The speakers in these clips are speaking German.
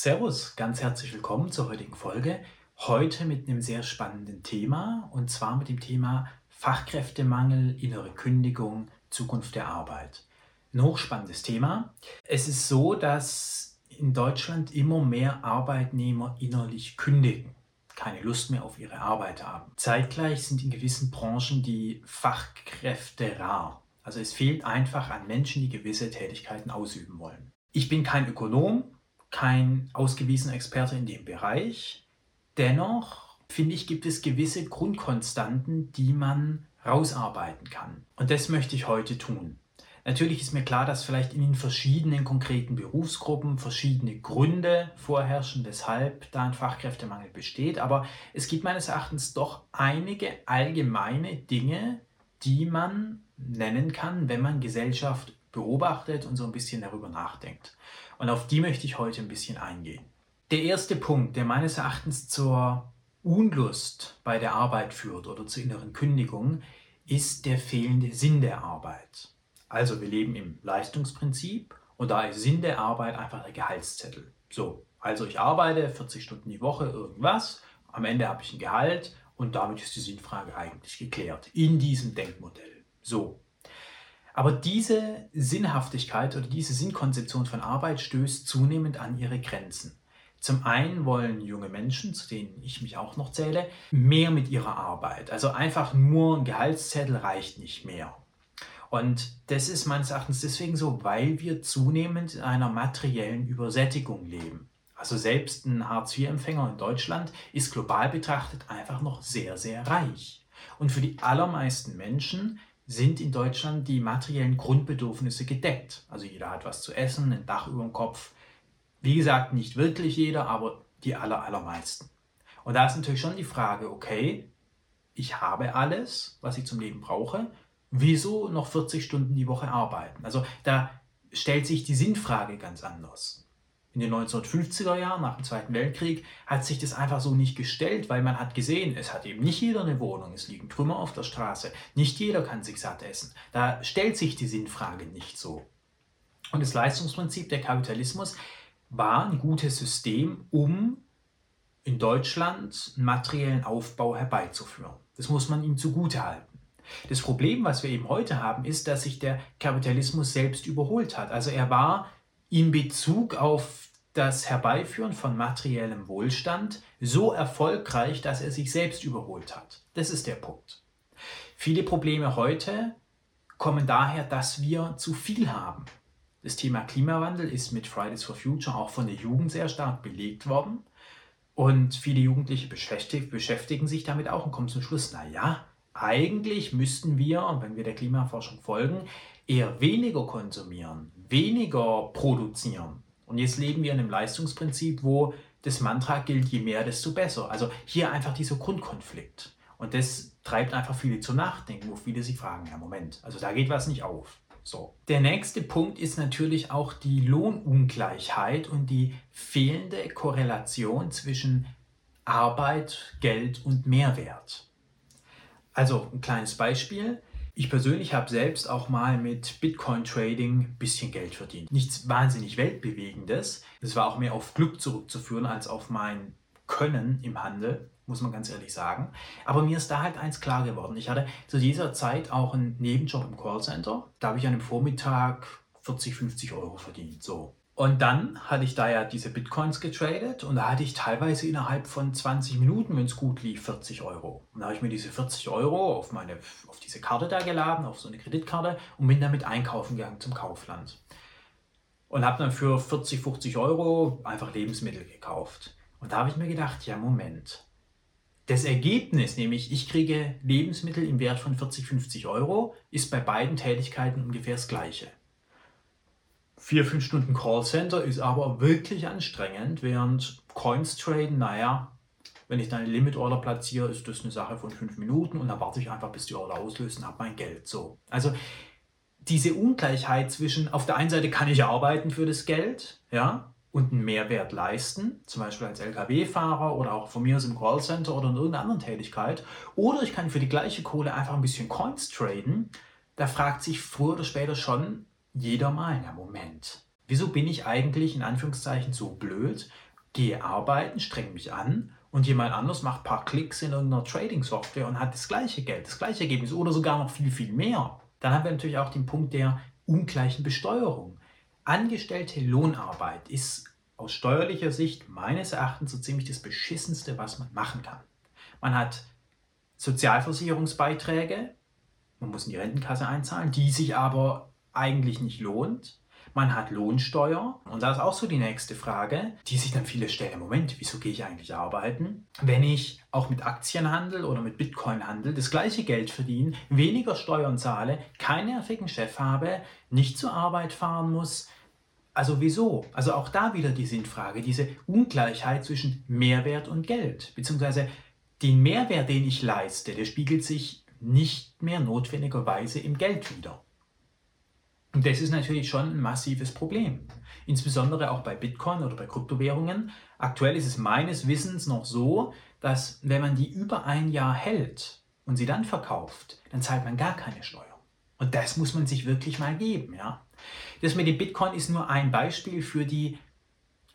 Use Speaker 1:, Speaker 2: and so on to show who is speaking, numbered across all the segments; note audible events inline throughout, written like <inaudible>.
Speaker 1: Servus, ganz herzlich willkommen zur heutigen Folge. Heute mit einem sehr spannenden Thema und zwar mit dem Thema Fachkräftemangel, innere Kündigung, Zukunft der Arbeit. Ein hochspannendes Thema. Es ist so, dass in Deutschland immer mehr Arbeitnehmer innerlich kündigen, keine Lust mehr auf ihre Arbeit haben. Zeitgleich sind in gewissen Branchen die Fachkräfte rar. Also es fehlt einfach an Menschen, die gewisse Tätigkeiten ausüben wollen. Ich bin kein Ökonom, kein ausgewiesener Experte in dem Bereich. Dennoch finde ich, gibt es gewisse Grundkonstanten, die man rausarbeiten kann. Und das möchte ich heute tun. Natürlich ist mir klar, dass vielleicht in den verschiedenen konkreten Berufsgruppen verschiedene Gründe vorherrschen, weshalb da ein Fachkräftemangel besteht. Aber es gibt meines Erachtens doch einige allgemeine Dinge, die man nennen kann, wenn man Gesellschaft beobachtet und so ein bisschen darüber nachdenkt. Und auf die möchte ich heute ein bisschen eingehen. Der erste Punkt, der meines Erachtens zur Unlust bei der Arbeit führt oder zur inneren Kündigung, ist der fehlende Sinn der Arbeit. Also wir leben im Leistungsprinzip und da ist Sinn der Arbeit einfach der Gehaltszettel. So, also ich arbeite 40 Stunden die Woche irgendwas, am Ende habe ich ein Gehalt und damit ist die Sinnfrage eigentlich geklärt in diesem Denkmodell. So, aber diese Sinnhaftigkeit oder diese Sinnkonzeption von Arbeit stößt zunehmend an ihre Grenzen. Zum einen wollen junge Menschen, zu denen ich mich auch noch zähle, mehr mit ihrer Arbeit. Also einfach nur ein Gehaltszettel reicht nicht mehr. Und das ist meines Erachtens deswegen so, weil wir zunehmend in einer materiellen Übersättigung leben. Also selbst ein Hartz-IV-Empfänger in Deutschland ist global betrachtet einfach noch sehr, sehr reich. Und für die allermeisten Menschen sind in Deutschland die materiellen Grundbedürfnisse gedeckt. Also jeder hat was zu essen, ein Dach über dem Kopf. Wie gesagt, nicht wirklich jeder, aber die aller, allermeisten. Und da ist natürlich schon die Frage, okay, ich habe alles, was ich zum Leben brauche. Wieso noch 40 Stunden die Woche arbeiten? Also da stellt sich die Sinnfrage ganz anders in den 1950er Jahren, nach dem Zweiten Weltkrieg, hat sich das einfach so nicht gestellt, weil man hat gesehen, es hat eben nicht jeder eine Wohnung, es liegen Trümmer auf der Straße, nicht jeder kann sich satt essen. Da stellt sich die Sinnfrage nicht so. Und das Leistungsprinzip der Kapitalismus war ein gutes System, um in Deutschland einen materiellen Aufbau herbeizuführen. Das muss man ihm zugutehalten. Das Problem, was wir eben heute haben, ist, dass sich der Kapitalismus selbst überholt hat. Also er war in Bezug auf das Herbeiführen von materiellem Wohlstand so erfolgreich, dass er sich selbst überholt hat. Das ist der Punkt. Viele Probleme heute kommen daher, dass wir zu viel haben. Das Thema Klimawandel ist mit Fridays for Future auch von der Jugend sehr stark belegt worden. Und viele Jugendliche beschäftigen sich damit auch und kommen zum Schluss, naja, eigentlich müssten wir, wenn wir der Klimaforschung folgen, eher weniger konsumieren, weniger produzieren. Und jetzt leben wir in einem Leistungsprinzip, wo das Mantra gilt, je mehr, desto besser. Also hier einfach dieser Grundkonflikt. Und das treibt einfach viele zum Nachdenken, wo viele sich fragen, ja Moment, also da geht was nicht auf. So. Der nächste Punkt ist natürlich auch die Lohnungleichheit und die fehlende Korrelation zwischen Arbeit, Geld und Mehrwert. Also ein kleines Beispiel. Ich persönlich habe selbst auch mal mit Bitcoin-Trading ein bisschen Geld verdient. Nichts wahnsinnig Weltbewegendes. Das war auch mehr auf Glück zurückzuführen als auf mein Können im Handel, muss man ganz ehrlich sagen. Aber mir ist da halt eins klar geworden. Ich hatte zu dieser Zeit auch einen Nebenjob im Callcenter. Da habe ich an einem Vormittag 40, 50 Euro verdient. So. Und dann hatte ich da ja diese Bitcoins getradet und da hatte ich teilweise innerhalb von 20 Minuten, wenn es gut lief, 40 Euro. Und da habe ich mir diese 40 Euro auf, meine, auf diese Karte da geladen, auf so eine Kreditkarte und bin damit einkaufen gegangen zum Kaufland. Und habe dann für 40, 50 Euro einfach Lebensmittel gekauft. Und da habe ich mir gedacht, ja Moment, das Ergebnis, nämlich ich kriege Lebensmittel im Wert von 40, 50 Euro, ist bei beiden Tätigkeiten ungefähr das gleiche vier, fünf Stunden Callcenter ist aber wirklich anstrengend, während Coins traden, naja, wenn ich dann eine Limit Order platziere, ist das eine Sache von fünf Minuten und dann warte ich einfach, bis die Order auslösen, habe mein Geld. So. Also diese Ungleichheit zwischen, auf der einen Seite kann ich arbeiten für das Geld, ja, und einen Mehrwert leisten, zum Beispiel als Lkw-Fahrer oder auch von mir aus im Callcenter oder in irgendeiner anderen Tätigkeit, oder ich kann für die gleiche Kohle einfach ein bisschen Coins traden, da fragt sich früher oder später schon, jeder mal, ja Moment, wieso bin ich eigentlich in Anführungszeichen so blöd, gehe arbeiten, streng mich an und jemand anders macht ein paar Klicks in irgendeiner Trading-Software und hat das gleiche Geld, das gleiche Ergebnis oder sogar noch viel, viel mehr. Dann haben wir natürlich auch den Punkt der ungleichen Besteuerung. Angestellte Lohnarbeit ist aus steuerlicher Sicht meines Erachtens so ziemlich das Beschissenste, was man machen kann. Man hat Sozialversicherungsbeiträge, man muss in die Rentenkasse einzahlen, die sich aber eigentlich nicht lohnt. Man hat Lohnsteuer und da ist auch so die nächste Frage, die sich dann viele stellen. Moment, wieso gehe ich eigentlich arbeiten? Wenn ich auch mit Aktienhandel oder mit Bitcoin-Handel das gleiche Geld verdiene, weniger Steuern zahle, keinen nervigen Chef habe, nicht zur Arbeit fahren muss, also wieso? Also auch da wieder die Sinnfrage, diese Ungleichheit zwischen Mehrwert und Geld, beziehungsweise den Mehrwert, den ich leiste, der spiegelt sich nicht mehr notwendigerweise im Geld wider. Und das ist natürlich schon ein massives Problem. Insbesondere auch bei Bitcoin oder bei Kryptowährungen. Aktuell ist es meines Wissens noch so, dass wenn man die über ein Jahr hält und sie dann verkauft, dann zahlt man gar keine Steuer. Und das muss man sich wirklich mal geben. Ja? Das mit dem Bitcoin ist nur ein Beispiel für die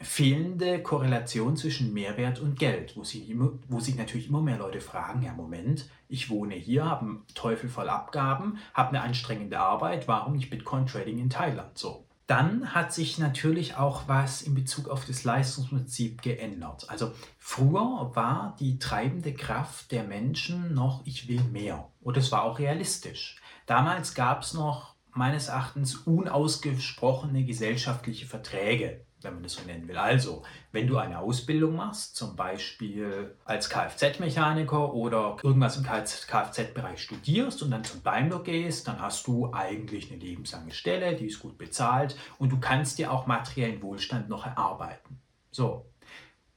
Speaker 1: fehlende Korrelation zwischen Mehrwert und Geld, wo, sie, wo sich natürlich immer mehr Leute fragen, ja Moment, ich wohne hier, habe einen Teufel voll Abgaben, habe eine anstrengende Arbeit, warum nicht Bitcoin Trading in Thailand so? Dann hat sich natürlich auch was in Bezug auf das Leistungsprinzip geändert. Also früher war die treibende Kraft der Menschen noch, ich will mehr. Und es war auch realistisch. Damals gab es noch meines Erachtens unausgesprochene gesellschaftliche Verträge wenn man das so nennen will. Also, wenn du eine Ausbildung machst, zum Beispiel als Kfz-Mechaniker oder irgendwas im Kfz-Bereich studierst und dann zum Daimler gehst, dann hast du eigentlich eine lebenslange Stelle, die ist gut bezahlt und du kannst dir auch materiellen Wohlstand noch erarbeiten. So,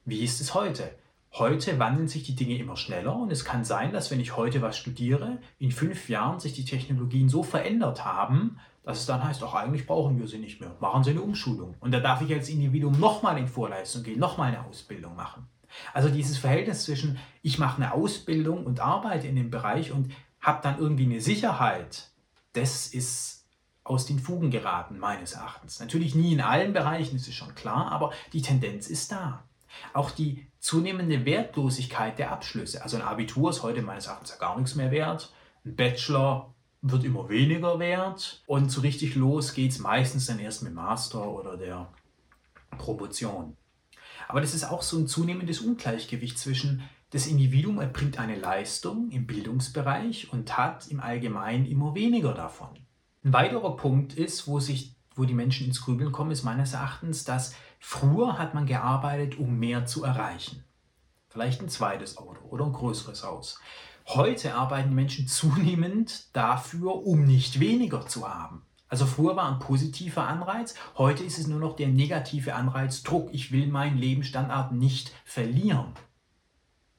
Speaker 1: wie ist es heute? Heute wandeln sich die Dinge immer schneller und es kann sein, dass wenn ich heute was studiere, in fünf Jahren sich die Technologien so verändert haben, dass es dann heißt, auch eigentlich brauchen wir sie nicht mehr. Machen Sie eine Umschulung. Und da darf ich als Individuum nochmal in Vorleistung gehen, nochmal eine Ausbildung machen. Also dieses Verhältnis zwischen, ich mache eine Ausbildung und arbeite in dem Bereich und habe dann irgendwie eine Sicherheit, das ist aus den Fugen geraten, meines Erachtens. Natürlich nie in allen Bereichen, das ist schon klar, aber die Tendenz ist da. Auch die zunehmende Wertlosigkeit der Abschlüsse. Also ein Abitur ist heute meines Erachtens ja gar nichts mehr wert. Ein Bachelor wird immer weniger wert und so richtig los geht es meistens dann erst mit Master oder der Promotion. Aber das ist auch so ein zunehmendes Ungleichgewicht zwischen das Individuum erbringt eine Leistung im Bildungsbereich und hat im Allgemeinen immer weniger davon. Ein weiterer Punkt ist, wo, sich, wo die Menschen ins Grübeln kommen, ist meines Erachtens, dass früher hat man gearbeitet, um mehr zu erreichen. Vielleicht ein zweites Auto oder ein größeres Haus. Heute arbeiten Menschen <laughs> zunehmend dafür, um nicht weniger zu haben. Also früher war ein positiver Anreiz, heute ist es nur noch der negative Anreiz, Druck, ich will meinen Lebensstandard nicht verlieren.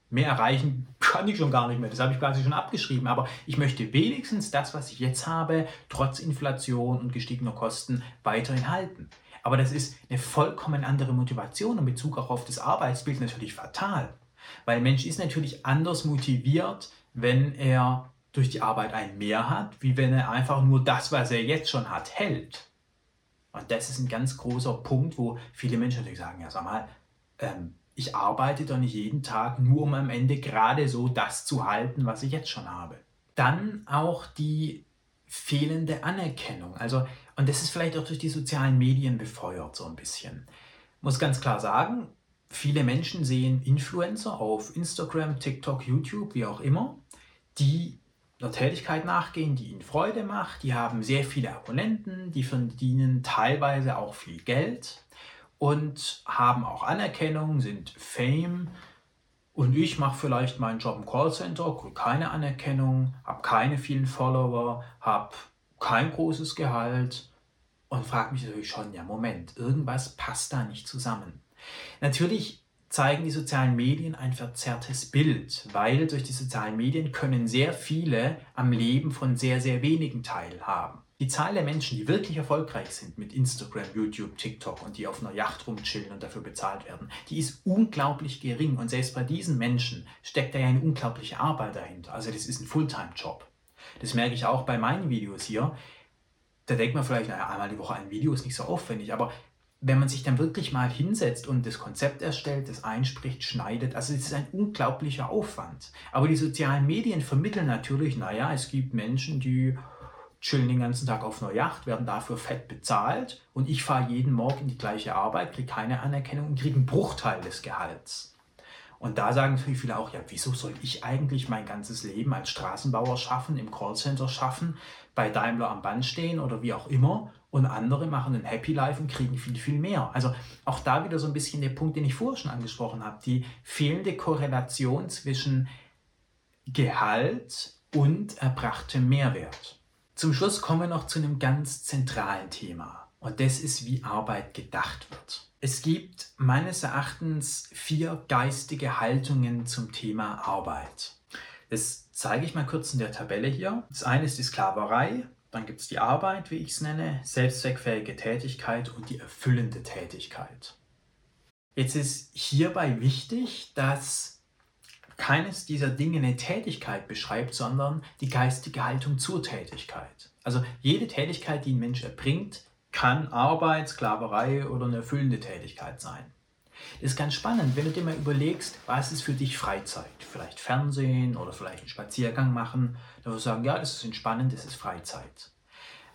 Speaker 1: Mehr erreichen kann ich schon gar nicht mehr, das habe ich quasi schon abgeschrieben, aber ich möchte wenigstens das, was ich jetzt habe, trotz Inflation und gestiegener Kosten weiterhin halten. Aber das ist eine vollkommen andere Motivation in Bezug auch auf das Arbeitsbild natürlich fatal. Weil ein Mensch ist natürlich anders motiviert, wenn er durch die Arbeit ein Mehr hat, wie wenn er einfach nur das, was er jetzt schon hat, hält. Und das ist ein ganz großer Punkt, wo viele Menschen natürlich sagen, ja sag mal, ähm, ich arbeite doch nicht jeden Tag nur, um am Ende gerade so das zu halten, was ich jetzt schon habe. Dann auch die fehlende Anerkennung. Also, und das ist vielleicht auch durch die sozialen Medien befeuert so ein bisschen. Muss ganz klar sagen, viele Menschen sehen Influencer auf Instagram, TikTok, YouTube, wie auch immer, die einer Tätigkeit nachgehen, die ihnen Freude macht. Die haben sehr viele Abonnenten, die verdienen teilweise auch viel Geld und haben auch Anerkennung, sind Fame. Und ich mache vielleicht meinen Job im Callcenter, keine Anerkennung, habe keine vielen Follower, habe kein großes Gehalt und frage mich natürlich schon, ja Moment, irgendwas passt da nicht zusammen. Natürlich zeigen die sozialen Medien ein verzerrtes Bild, weil durch die sozialen Medien können sehr viele am Leben von sehr, sehr wenigen teilhaben. Die Zahl der Menschen, die wirklich erfolgreich sind mit Instagram, YouTube, TikTok und die auf einer Yacht rumchillen und dafür bezahlt werden, die ist unglaublich gering. Und selbst bei diesen Menschen steckt da ja eine unglaubliche Arbeit dahinter. Also das ist ein Fulltime-Job. Das merke ich auch bei meinen Videos hier. Da denkt man vielleicht, naja, einmal die Woche ein Video ist nicht so aufwendig, aber wenn man sich dann wirklich mal hinsetzt und das Konzept erstellt, das einspricht, schneidet, also es ist ein unglaublicher Aufwand. Aber die sozialen Medien vermitteln natürlich, naja, es gibt Menschen, die chillen den ganzen Tag auf einer Yacht, werden dafür fett bezahlt und ich fahre jeden Morgen in die gleiche Arbeit, kriege keine Anerkennung und kriege einen Bruchteil des Gehalts. Und da sagen natürlich viele auch, ja, wieso soll ich eigentlich mein ganzes Leben als Straßenbauer schaffen, im Callcenter schaffen, bei Daimler am Band stehen oder wie auch immer und andere machen ein Happy Life und kriegen viel, viel mehr. Also auch da wieder so ein bisschen der Punkt, den ich vorher schon angesprochen habe, die fehlende Korrelation zwischen Gehalt und erbrachtem Mehrwert. Zum Schluss kommen wir noch zu einem ganz zentralen Thema und das ist, wie Arbeit gedacht wird. Es gibt meines Erachtens vier geistige Haltungen zum Thema Arbeit. Das zeige ich mal kurz in der Tabelle hier. Das eine ist die Sklaverei, dann gibt es die Arbeit, wie ich es nenne, selbstzweckfähige Tätigkeit und die erfüllende Tätigkeit. Jetzt ist hierbei wichtig, dass keines dieser Dinge eine Tätigkeit beschreibt, sondern die geistige Haltung zur Tätigkeit. Also jede Tätigkeit, die ein Mensch erbringt, kann Arbeit, Sklaverei oder eine erfüllende Tätigkeit sein. Das ist ganz spannend, wenn du dir mal überlegst, was ist für dich Freizeit? Vielleicht Fernsehen oder vielleicht einen Spaziergang machen. Dann wirst du sagen, ja, das ist entspannend, das ist Freizeit.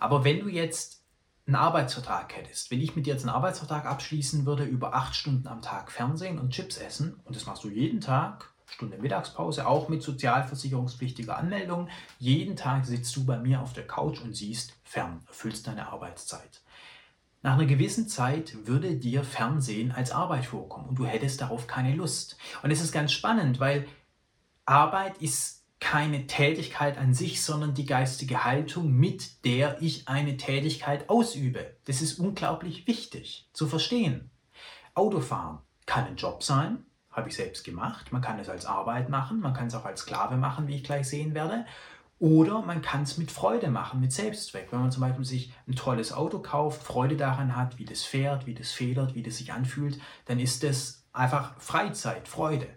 Speaker 1: Aber wenn du jetzt einen Arbeitsvertrag hättest, wenn ich mit dir jetzt einen Arbeitsvertrag abschließen würde über acht Stunden am Tag Fernsehen und Chips essen, und das machst du jeden Tag, Stunde Mittagspause, auch mit sozialversicherungspflichtiger Anmeldung, jeden Tag sitzt du bei mir auf der Couch und siehst fern, erfüllst deine Arbeitszeit. Nach einer gewissen Zeit würde dir Fernsehen als Arbeit vorkommen und du hättest darauf keine Lust. Und es ist ganz spannend, weil Arbeit ist keine Tätigkeit an sich, sondern die geistige Haltung, mit der ich eine Tätigkeit ausübe. Das ist unglaublich wichtig zu verstehen. Autofahren kann ein Job sein, habe ich selbst gemacht. Man kann es als Arbeit machen, man kann es auch als Sklave machen, wie ich gleich sehen werde. Oder man kann es mit Freude machen, mit Selbstzweck. Wenn man zum Beispiel sich ein tolles Auto kauft, Freude daran hat, wie das fährt, wie das federt, wie das sich anfühlt, dann ist das einfach Freizeit, Freude.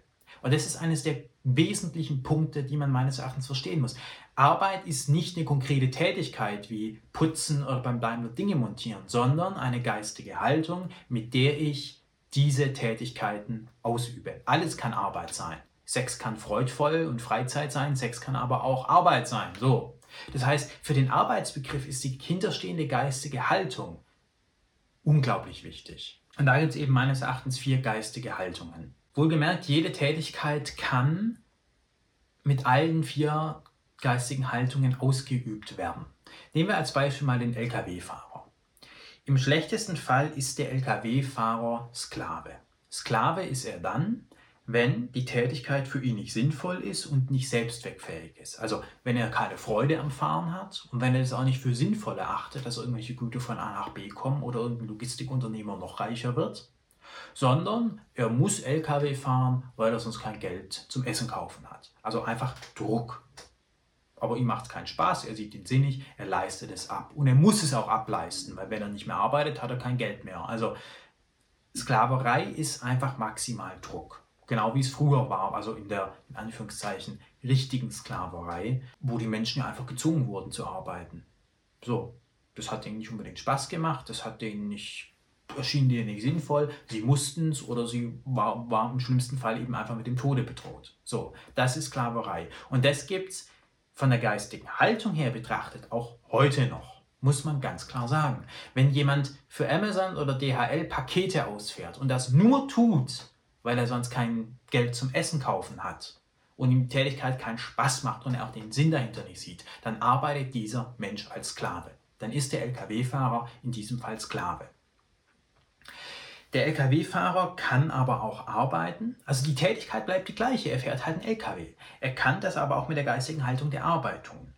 Speaker 1: Und das ist eines der wesentlichen Punkte, die man meines Erachtens verstehen muss. Arbeit ist nicht eine konkrete Tätigkeit wie putzen oder beim Daimler Dinge montieren, sondern eine geistige Haltung, mit der ich diese Tätigkeiten ausübe. Alles kann Arbeit sein. Sex kann freudvoll und Freizeit sein, Sex kann aber auch Arbeit sein. So. Das heißt, für den Arbeitsbegriff ist die hinterstehende geistige Haltung unglaublich wichtig. Und da gibt es eben meines Erachtens vier geistige Haltungen. Wohlgemerkt, jede Tätigkeit kann mit allen vier geistigen Haltungen ausgeübt werden. Nehmen wir als Beispiel mal den Lkw-Fahrer. Im schlechtesten Fall ist der Lkw-Fahrer Sklave. Sklave ist er dann, wenn die Tätigkeit für ihn nicht sinnvoll ist und nicht selbstzweckfähig ist. Also wenn er keine Freude am Fahren hat und wenn er es auch nicht für sinnvoll erachtet, dass irgendwelche Güter von A nach B kommen oder irgendein Logistikunternehmer noch reicher wird, sondern er muss Lkw fahren, weil er sonst kein Geld zum Essen kaufen hat. Also einfach Druck. Aber ihm macht es keinen Spaß, er sieht den Sinn nicht, er leistet es ab. Und er muss es auch ableisten, weil wenn er nicht mehr arbeitet, hat er kein Geld mehr. Also Sklaverei ist einfach maximal Druck. Genau wie es früher war, also in der, in Anführungszeichen, richtigen Sklaverei, wo die Menschen ja einfach gezwungen wurden zu arbeiten. So, das hat denen nicht unbedingt Spaß gemacht, das hat denen nicht, erschien denen nicht sinnvoll, sie mussten es oder sie waren war im schlimmsten Fall eben einfach mit dem Tode bedroht. So, das ist Sklaverei. Und das gibt es von der geistigen Haltung her betrachtet auch heute noch muss man ganz klar sagen. Wenn jemand für Amazon oder DHL Pakete ausfährt und das nur tut, weil er sonst kein Geld zum Essen kaufen hat und ihm die Tätigkeit keinen Spaß macht und er auch den Sinn dahinter nicht sieht, dann arbeitet dieser Mensch als Sklave. Dann ist der Lkw-Fahrer in diesem Fall Sklave. Der Lkw-Fahrer kann aber auch arbeiten. Also die Tätigkeit bleibt die gleiche. Er fährt halt einen Lkw. Er kann das aber auch mit der geistigen Haltung der Arbeit tun.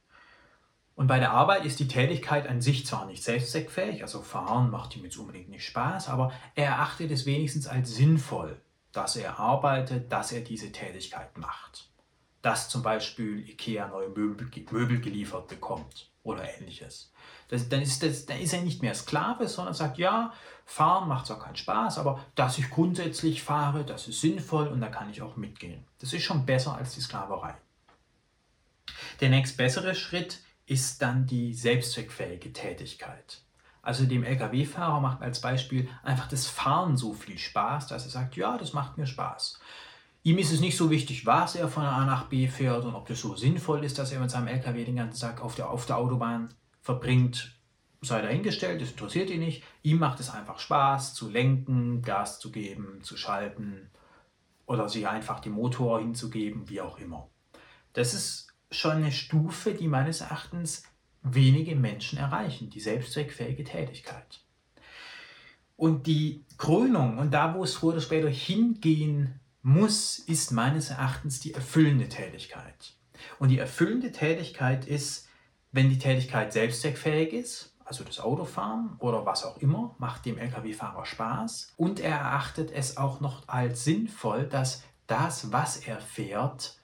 Speaker 1: Und bei der Arbeit ist die Tätigkeit an sich zwar nicht selbstzweckfähig, also fahren macht ihm jetzt unbedingt nicht Spaß, aber er erachtet es wenigstens als sinnvoll dass er arbeitet, dass er diese Tätigkeit macht. Dass zum Beispiel IKEA neue Möbel, Möbel geliefert bekommt oder ähnliches. Das, dann, ist das, dann ist er nicht mehr Sklave, sondern sagt, ja, fahren macht zwar keinen Spaß, aber dass ich grundsätzlich fahre, das ist sinnvoll und da kann ich auch mitgehen. Das ist schon besser als die Sklaverei. Der nächst bessere Schritt ist dann die selbstzweckfähige Tätigkeit. Also dem Lkw-Fahrer macht als Beispiel einfach das Fahren so viel Spaß, dass er sagt, ja, das macht mir Spaß. Ihm ist es nicht so wichtig, was er von A nach B fährt und ob das so sinnvoll ist, dass er mit seinem Lkw den ganzen Tag auf der, auf der Autobahn verbringt, sei dahingestellt, das interessiert ihn nicht. Ihm macht es einfach Spaß, zu lenken, Gas zu geben, zu schalten oder sich einfach den Motor hinzugeben, wie auch immer. Das ist schon eine Stufe, die meines Erachtens wenige Menschen erreichen, die selbstzweckfähige Tätigkeit. Und die Krönung und da, wo es früher oder später hingehen muss, ist meines Erachtens die erfüllende Tätigkeit. Und die erfüllende Tätigkeit ist, wenn die Tätigkeit selbstzweckfähig ist, also das Autofahren oder was auch immer, macht dem Lkw-Fahrer Spaß und er erachtet es auch noch als sinnvoll, dass das, was er fährt,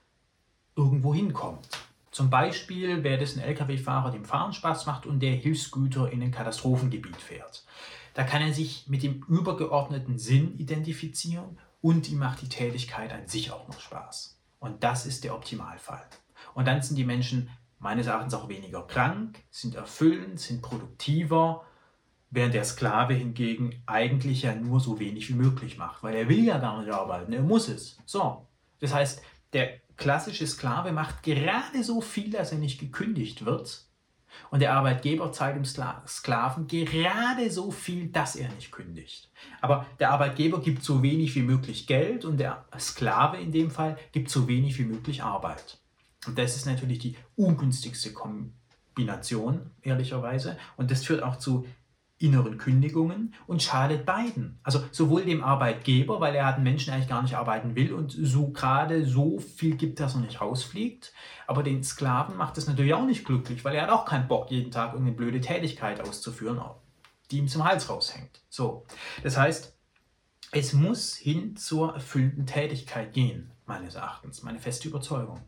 Speaker 1: irgendwo hinkommt. Zum Beispiel wäre das ein Lkw-Fahrer, dem Fahren Spaß macht und der Hilfsgüter in ein Katastrophengebiet fährt. Da kann er sich mit dem übergeordneten Sinn identifizieren und ihm macht die Tätigkeit an sich auch noch Spaß. Und das ist der Optimalfall. Und dann sind die Menschen meines Erachtens auch weniger krank, sind erfüllend, sind produktiver, während der Sklave hingegen eigentlich ja nur so wenig wie möglich macht, weil er will ja gar nicht arbeiten, er muss es. So, das heißt, der klassische Sklave macht gerade so viel, dass er nicht gekündigt wird. Und der Arbeitgeber zahlt dem Sklaven gerade so viel, dass er nicht kündigt. Aber der Arbeitgeber gibt so wenig wie möglich Geld und der Sklave in dem Fall gibt so wenig wie möglich Arbeit. Und das ist natürlich die ungünstigste Kombination, ehrlicherweise. Und das führt auch zu inneren Kündigungen und schadet beiden. Also sowohl dem Arbeitgeber, weil er hat einen Menschen eigentlich gar nicht arbeiten will und so gerade so viel gibt, dass er nicht rausfliegt. Aber den Sklaven macht das natürlich auch nicht glücklich, weil er hat auch keinen Bock, jeden Tag irgendeine blöde Tätigkeit auszuführen, die ihm zum Hals raushängt. So, das heißt, es muss hin zur erfüllenden Tätigkeit gehen, meines Erachtens, meine feste Überzeugung.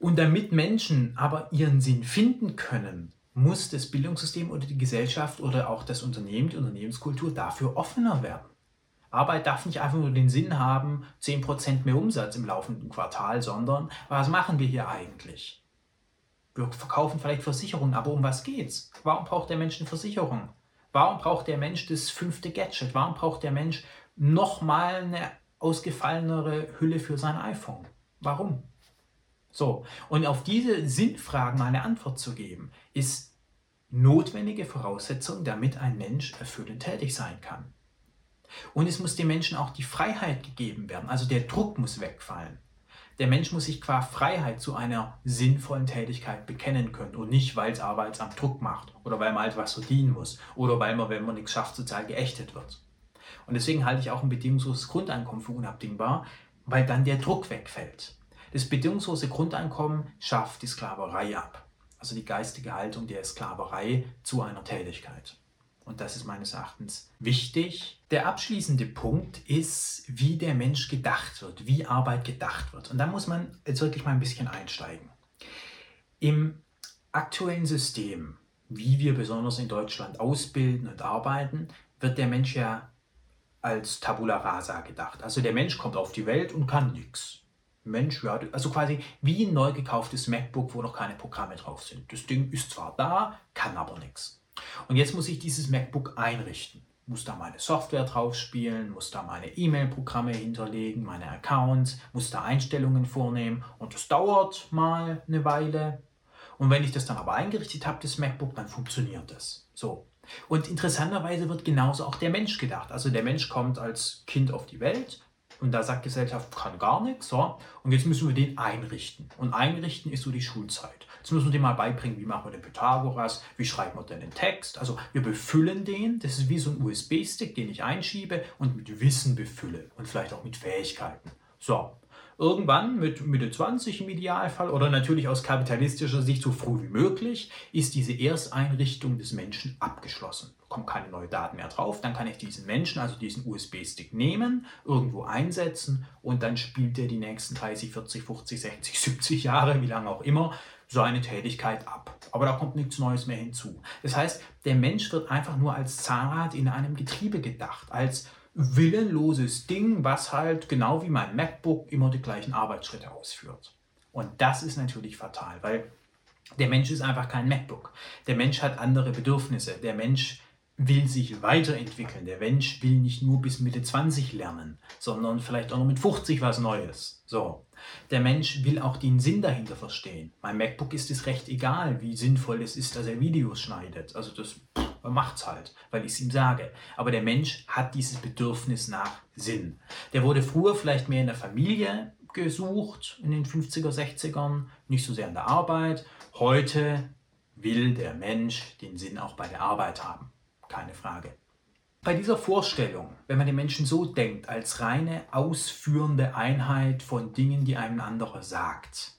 Speaker 1: Und damit Menschen aber ihren Sinn finden können, muss das Bildungssystem oder die Gesellschaft oder auch das Unternehmen, die Unternehmenskultur dafür offener werden. Arbeit darf nicht einfach nur den Sinn haben, 10% mehr Umsatz im laufenden Quartal, sondern was machen wir hier eigentlich? Wir verkaufen vielleicht Versicherungen, aber um was geht's? Warum braucht der Mensch eine Versicherung? Warum braucht der Mensch das fünfte Gadget? Warum braucht der Mensch nochmal eine ausgefallenere Hülle für sein iPhone? Warum? So, und auf diese Sinnfragen eine Antwort zu geben, ist notwendige Voraussetzung, damit ein Mensch erfüllend tätig sein kann. Und es muss dem Menschen auch die Freiheit gegeben werden, also der Druck muss wegfallen. Der Mensch muss sich qua Freiheit zu einer sinnvollen Tätigkeit bekennen können und nicht, weil es Arbeitsamt Druck macht oder weil man halt was verdienen muss oder weil man, wenn man nichts schafft, sozial geächtet wird. Und deswegen halte ich auch ein bedingungsloses Grundeinkommen für unabdingbar, weil dann der Druck wegfällt. Das bedingungslose Grundeinkommen schafft die Sklaverei ab, also die geistige Haltung der Sklaverei zu einer Tätigkeit. Und das ist meines Erachtens wichtig. Der abschließende Punkt ist, wie der Mensch gedacht wird, wie Arbeit gedacht wird. Und da muss man jetzt wirklich mal ein bisschen einsteigen. Im aktuellen System, wie wir besonders in Deutschland ausbilden und arbeiten, wird der Mensch ja als Tabula rasa gedacht. Also der Mensch kommt auf die Welt und kann nichts. Mensch, ja, also quasi wie ein neu gekauftes MacBook, wo noch keine Programme drauf sind. Das Ding ist zwar da, kann aber nichts. Und jetzt muss ich dieses MacBook einrichten. Muss da meine Software drauf spielen, muss da meine E-Mail-Programme hinterlegen, meine Accounts, muss da Einstellungen vornehmen und das dauert mal eine Weile. Und wenn ich das dann aber eingerichtet habe, das MacBook, dann funktioniert das. So. Und interessanterweise wird genauso auch der Mensch gedacht. Also der Mensch kommt als Kind auf die Welt, und da sagt Gesellschaft, kann gar nichts. So. Und jetzt müssen wir den einrichten. Und einrichten ist so die Schulzeit. Jetzt müssen wir dem mal beibringen, wie machen wir den Pythagoras, wie schreiben wir denn den Text. Also wir befüllen den, das ist wie so ein USB-Stick, den ich einschiebe und mit Wissen befülle und vielleicht auch mit Fähigkeiten. So, Irgendwann mit Mitte 20 im Idealfall oder natürlich aus kapitalistischer Sicht so früh wie möglich ist diese Ersteinrichtung des Menschen abgeschlossen. Kommen keine neuen Daten mehr drauf, dann kann ich diesen Menschen, also diesen USB-Stick nehmen, irgendwo einsetzen und dann spielt er die nächsten 30, 40, 50, 60, 70 Jahre, wie lange auch immer, seine Tätigkeit ab. Aber da kommt nichts Neues mehr hinzu. Das heißt, der Mensch wird einfach nur als Zahnrad in einem Getriebe gedacht, als willenloses Ding, was halt genau wie mein MacBook immer die gleichen Arbeitsschritte ausführt. Und das ist natürlich fatal, weil Der Mensch ist einfach kein MacBook. Der Mensch hat andere Bedürfnisse. Der Mensch will sich weiterentwickeln. Der Mensch will nicht nur bis Mitte 20 lernen, sondern vielleicht auch noch mit 50 was Neues. So. Der Mensch will auch den Sinn dahinter verstehen. Mein MacBook ist es recht egal, wie sinnvoll es ist, dass er Videos schneidet. Also das macht es halt, weil ich es ihm sage. Aber der Mensch hat dieses Bedürfnis nach Sinn. Der wurde früher vielleicht mehr in der Familie gesucht, in den 50er, 60ern, nicht so sehr in der Arbeit. Heute will der Mensch den Sinn auch bei der Arbeit haben keine Frage. Bei dieser Vorstellung, wenn man den Menschen so denkt, als reine ausführende Einheit von Dingen, die einem anderer sagt,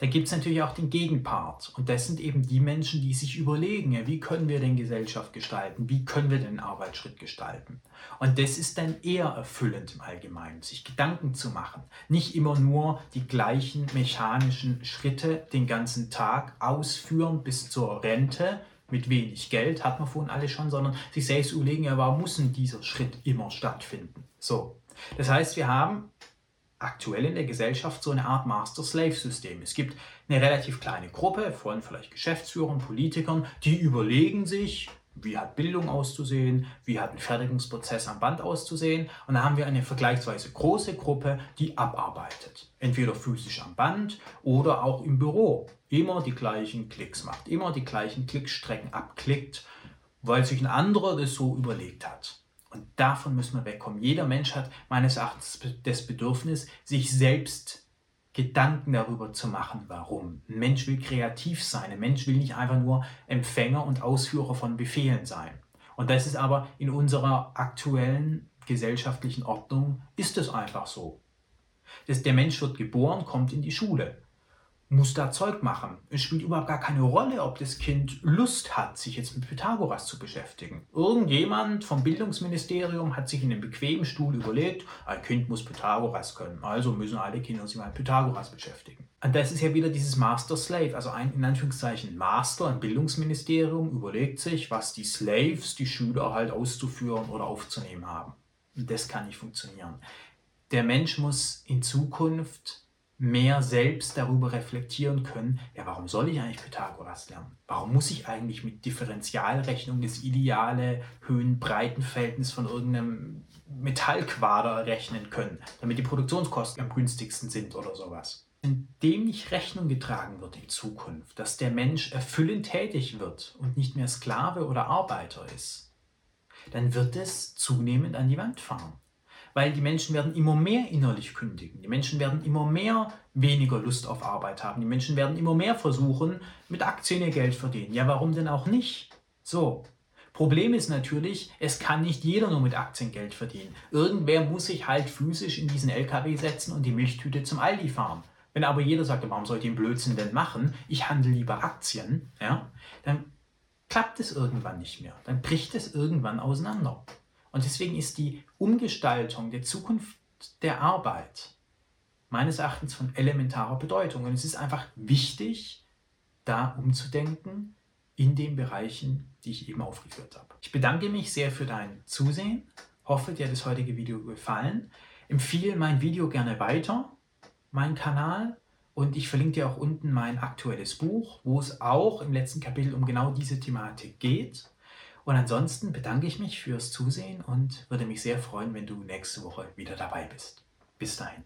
Speaker 1: dann gibt es natürlich auch den Gegenpart. Und das sind eben die Menschen, die sich überlegen, ja, wie können wir denn Gesellschaft gestalten, wie können wir den Arbeitsschritt gestalten. Und das ist dann eher erfüllend im Allgemeinen, sich Gedanken zu machen. Nicht immer nur die gleichen mechanischen Schritte den ganzen Tag ausführen bis zur Rente, mit wenig Geld, hat man vorhin alle schon, sondern sich selbst überlegen, ja, warum muss denn dieser Schritt immer stattfinden? So. Das heißt, wir haben aktuell in der Gesellschaft so eine Art Master-Slave-System. Es gibt eine relativ kleine Gruppe von vielleicht Geschäftsführern, Politikern, die überlegen sich, wie hat Bildung auszusehen, wie hat ein Fertigungsprozess am Band auszusehen. Und dann haben wir eine vergleichsweise große Gruppe, die abarbeitet. Entweder physisch am Band oder auch im Büro. Immer die gleichen Klicks macht, immer die gleichen Klickstrecken abklickt, weil sich ein anderer das so überlegt hat. Und davon müssen wir wegkommen. Jeder Mensch hat meines Erachtens das Bedürfnis, sich selbst Gedanken darüber zu machen, warum. Ein Mensch will kreativ sein. Ein Mensch will nicht einfach nur Empfänger und Ausführer von Befehlen sein. Und das ist aber in unserer aktuellen gesellschaftlichen Ordnung, ist es einfach so. Das, der Mensch wird geboren, kommt in die Schule muss da Zeug machen. Es spielt überhaupt gar keine Rolle, ob das Kind Lust hat, sich jetzt mit Pythagoras zu beschäftigen. Irgendjemand vom Bildungsministerium hat sich in einem bequemen Stuhl überlegt, ein Kind muss Pythagoras können, also müssen alle Kinder sich mit Pythagoras beschäftigen. Und das ist ja wieder dieses Master-Slave, also ein in Anführungszeichen Master, ein Bildungsministerium überlegt sich, was die Slaves, die Schüler halt auszuführen oder aufzunehmen haben. Und das kann nicht funktionieren. Der Mensch muss in Zukunft mehr selbst darüber reflektieren können, ja, warum soll ich eigentlich Pythagoras lernen? Warum muss ich eigentlich mit Differentialrechnung das ideale Höhen-Breiten-Verhältnis von irgendeinem Metallquader rechnen können, damit die Produktionskosten am günstigsten sind oder sowas? Wenn dem nicht Rechnung getragen wird in Zukunft, dass der Mensch erfüllend tätig wird und nicht mehr Sklave oder Arbeiter ist, dann wird es zunehmend an die Wand fahren weil die Menschen werden immer mehr innerlich kündigen. Die Menschen werden immer mehr weniger Lust auf Arbeit haben. Die Menschen werden immer mehr versuchen, mit Aktien ihr Geld verdienen. Ja, warum denn auch nicht? So. Problem ist natürlich, es kann nicht jeder nur mit Aktien Geld verdienen. Irgendwer muss sich halt physisch in diesen LKW setzen und die Milchtüte zum Aldi fahren. Wenn aber jeder sagt, warum soll ich den Blödsinn denn machen? Ich handle lieber Aktien, ja, dann klappt es irgendwann nicht mehr. Dann bricht es irgendwann auseinander. Und deswegen ist die Umgestaltung der Zukunft der Arbeit meines Erachtens von elementarer Bedeutung. Und es ist einfach wichtig, da umzudenken in den Bereichen, die ich eben aufgeführt habe. Ich bedanke mich sehr für dein Zusehen. Hoffe, dir hat das heutige Video gefallen. Empfehle mein Video gerne weiter, meinen Kanal. Und ich verlinke dir auch unten mein aktuelles Buch, wo es auch im letzten Kapitel um genau diese Thematik geht. Und ansonsten bedanke ich mich fürs Zusehen und würde mich sehr freuen, wenn du nächste Woche wieder dabei bist. Bis dahin.